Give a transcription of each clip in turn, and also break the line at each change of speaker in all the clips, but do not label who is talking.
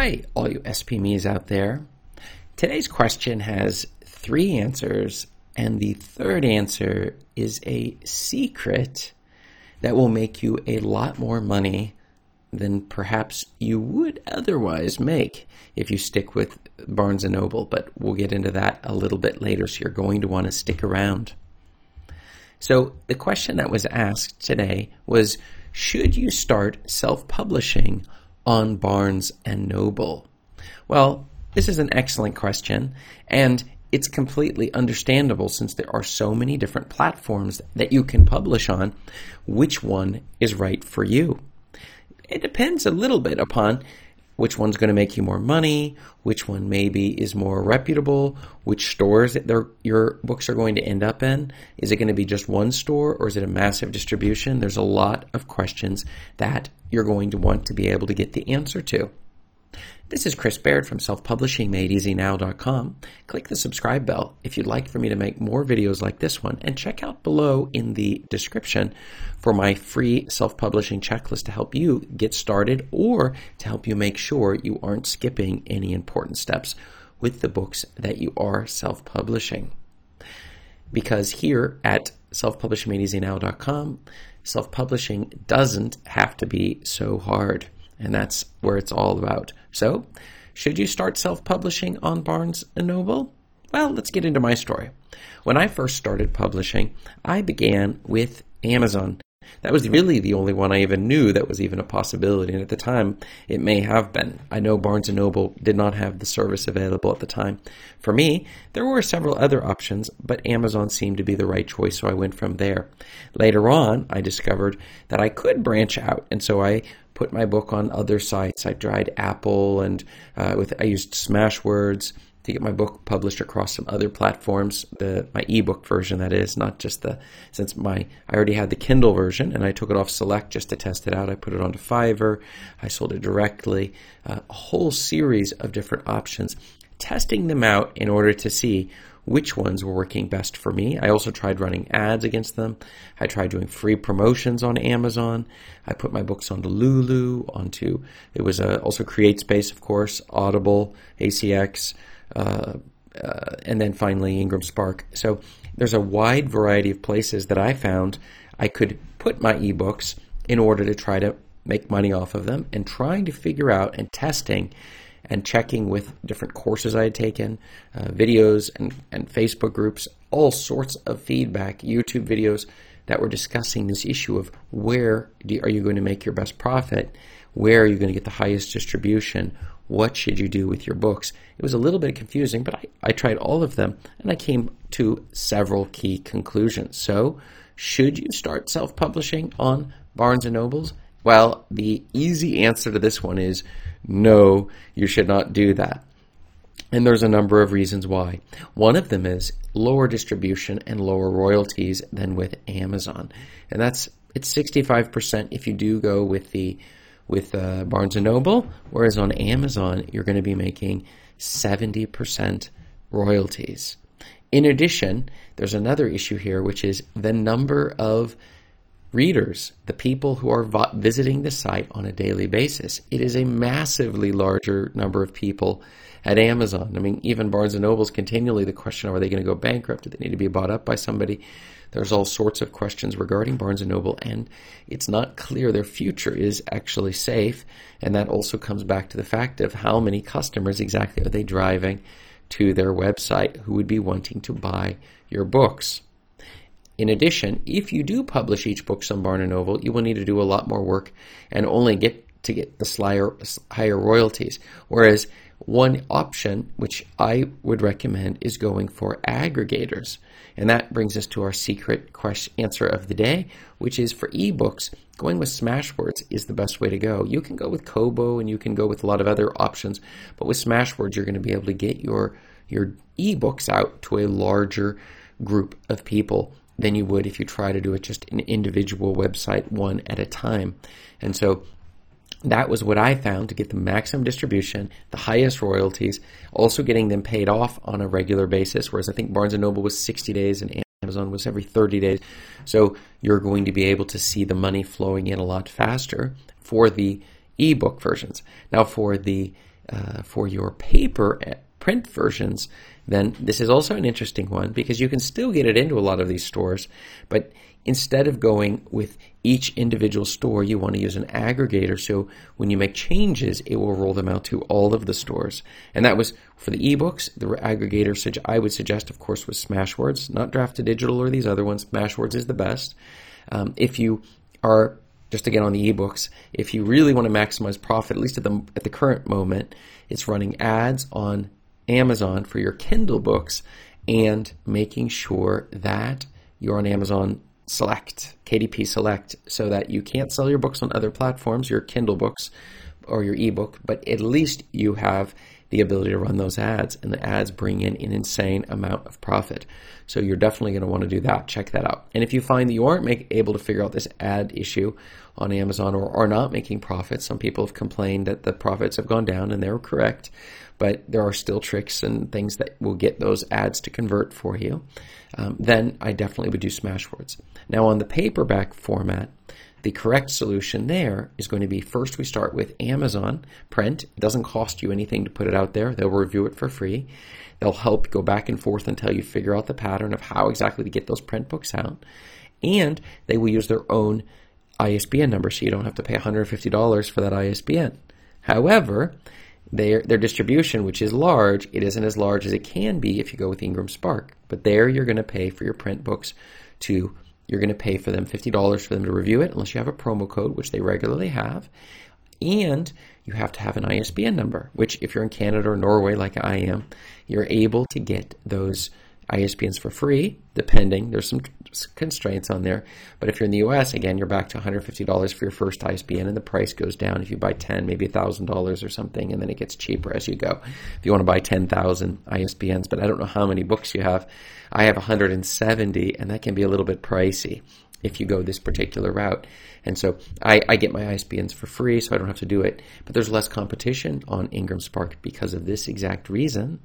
Hi, all you SPMEs out there. Today's question has three answers, and the third answer is a secret that will make you a lot more money than perhaps you would otherwise make if you stick with Barnes Noble, but we'll get into that a little bit later, so you're going to want to stick around. So, the question that was asked today was Should you start self publishing on Barnes and Noble? Well, this is an excellent question, and it's completely understandable since there are so many different platforms that you can publish on. Which one is right for you? It depends a little bit upon which one's going to make you more money, which one maybe is more reputable, which stores that your books are going to end up in. Is it going to be just one store or is it a massive distribution? There's a lot of questions that you're going to want to be able to get the answer to. This is Chris Baird from selfpublishingmadeeasynow.com. Click the subscribe bell if you'd like for me to make more videos like this one, and check out below in the description for my free self-publishing checklist to help you get started or to help you make sure you aren't skipping any important steps with the books that you are self-publishing. Because here at selfpublishingmadeeasynow.com, self-publishing doesn't have to be so hard. And that's where it's all about. So, should you start self-publishing on Barnes & Noble? Well, let's get into my story. When I first started publishing, I began with Amazon. That was really the only one I even knew that was even a possibility. And at the time, it may have been. I know Barnes & Noble did not have the service available at the time. For me, there were several other options, but Amazon seemed to be the right choice, so I went from there. Later on, I discovered that I could branch out, and so I put my book on other sites. I tried Apple and uh, with I used Smashwords to get my book published across some other platforms. The my ebook version that is, not just the since my I already had the Kindle version and I took it off Select just to test it out. I put it onto Fiverr. I sold it directly. Uh, a whole series of different options, testing them out in order to see which ones were working best for me. I also tried running ads against them. I tried doing free promotions on Amazon. I put my books onto Lulu, onto it was a, also CreateSpace, of course, Audible, ACX, uh, uh, and then finally Ingram Spark. So there's a wide variety of places that I found I could put my ebooks in order to try to make money off of them and trying to figure out and testing and checking with different courses I had taken, uh, videos and, and Facebook groups, all sorts of feedback, YouTube videos that were discussing this issue of where do, are you going to make your best profit? Where are you going to get the highest distribution? What should you do with your books? It was a little bit confusing, but I, I tried all of them and I came to several key conclusions. So, should you start self publishing on Barnes and Nobles? Well, the easy answer to this one is no, you should not do that. And there's a number of reasons why. One of them is lower distribution and lower royalties than with Amazon. And that's it's 65% if you do go with the with uh, Barnes and Noble, whereas on Amazon you're going to be making 70% royalties. In addition, there's another issue here, which is the number of readers, the people who are visiting the site on a daily basis. It is a massively larger number of people at Amazon. I mean, even Barnes and Noble is continually the question are they going to go bankrupt? Do they need to be bought up by somebody? There's all sorts of questions regarding Barnes Noble, and it's not clear their future is actually safe. And that also comes back to the fact of how many customers exactly are they driving to their website who would be wanting to buy your books. In addition, if you do publish each book on Barnes & Noble, you will need to do a lot more work and only get to get the higher royalties. Whereas one option, which I would recommend, is going for aggregators. And that brings us to our secret question, answer of the day, which is for ebooks, going with Smashwords is the best way to go. You can go with Kobo and you can go with a lot of other options, but with Smashwords, you're going to be able to get your your ebooks out to a larger group of people than you would if you try to do it just an individual website one at a time. And so that was what I found to get the maximum distribution, the highest royalties, also getting them paid off on a regular basis. Whereas I think Barnes and Noble was 60 days and Amazon was every 30 days. So you're going to be able to see the money flowing in a lot faster for the ebook versions. Now, for the uh, for your paper print versions, then this is also an interesting one because you can still get it into a lot of these stores, but instead of going with each individual store, you want to use an aggregator. So when you make changes, it will roll them out to all of the stores. And that was for the ebooks. The aggregator I would suggest, of course, was Smashwords, not Draft2Digital or these other ones. Smashwords is the best. Um, if you are just again on the ebooks, if you really want to maximize profit, at least at the at the current moment, it's running ads on Amazon for your Kindle books and making sure that you're on Amazon Select, KDP Select, so that you can't sell your books on other platforms, your Kindle books or your ebook, but at least you have the ability to run those ads, and the ads bring in an insane amount of profit. So you're definitely going to want to do that. Check that out. And if you find that you aren't make, able to figure out this ad issue on Amazon or are not making profits, some people have complained that the profits have gone down, and they're correct. But there are still tricks and things that will get those ads to convert for you. Um, then I definitely would do Smashwords. Now on the paperback format, the correct solution there is going to be first we start with Amazon print. It doesn't cost you anything to put it out there. They'll review it for free. They'll help go back and forth until you figure out the pattern of how exactly to get those print books out. And they will use their own ISBN number, so you don't have to pay $150 for that ISBN. However, their, their distribution, which is large, it isn't as large as it can be if you go with Ingram Spark. But there you're going to pay for your print books to you're going to pay for them $50 for them to review it, unless you have a promo code, which they regularly have. And you have to have an ISBN number, which, if you're in Canada or Norway, like I am, you're able to get those ISBNs for free, depending. There's some constraints on there. But if you're in the US, again, you're back to $150 for your first ISBN, and the price goes down. If you buy 10, maybe $1,000 or something, and then it gets cheaper as you go. If you want to buy 10,000 ISBNs, but I don't know how many books you have. I have 170, and that can be a little bit pricey if you go this particular route. And so I, I, get my ISBNs for free, so I don't have to do it. But there's less competition on Ingram Spark because of this exact reason.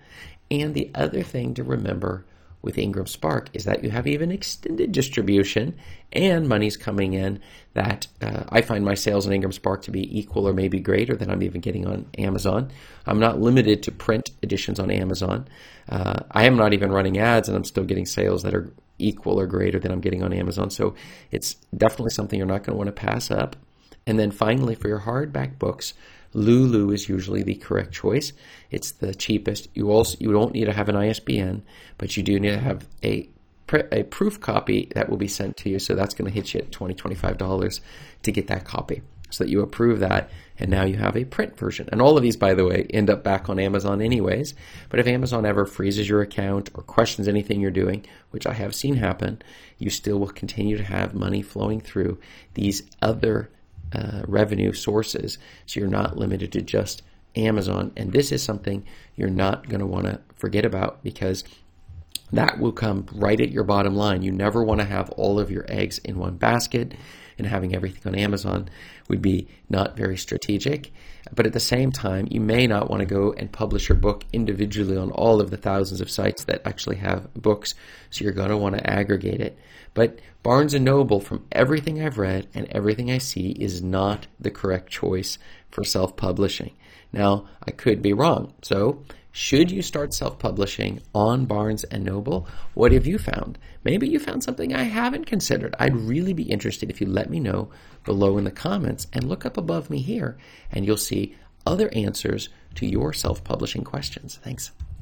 And the other thing to remember with Ingram Spark is that you have even extended distribution and money's coming in that uh, I find my sales on Ingram Spark to be equal or maybe greater than I'm even getting on Amazon. I'm not limited to print editions on Amazon. Uh, I am not even running ads and I'm still getting sales that are equal or greater than I'm getting on Amazon. So it's definitely something you're not going to want to pass up. And then finally, for your hardback books, Lulu is usually the correct choice. It's the cheapest. You also you don't need to have an ISBN, but you do need to have a a proof copy that will be sent to you. So that's going to hit you at $20, $25 to get that copy so that you approve that. And now you have a print version. And all of these, by the way, end up back on Amazon anyways. But if Amazon ever freezes your account or questions anything you're doing, which I have seen happen, you still will continue to have money flowing through these other uh, revenue sources. So you're not limited to just Amazon. And this is something you're not going to want to forget about because that will come right at your bottom line. You never want to have all of your eggs in one basket, and having everything on Amazon would be not very strategic. But at the same time, you may not want to go and publish your book individually on all of the thousands of sites that actually have books. So you're going to want to aggregate it. But Barnes and Noble, from everything I've read and everything I see, is not the correct choice for self-publishing. Now, I could be wrong. So should you start self-publishing on Barnes and Noble? What have you found? Maybe you found something I haven't considered. I'd really be interested if you let me know below in the comments and look up above me here and you'll see other answers to your self-publishing questions. Thanks.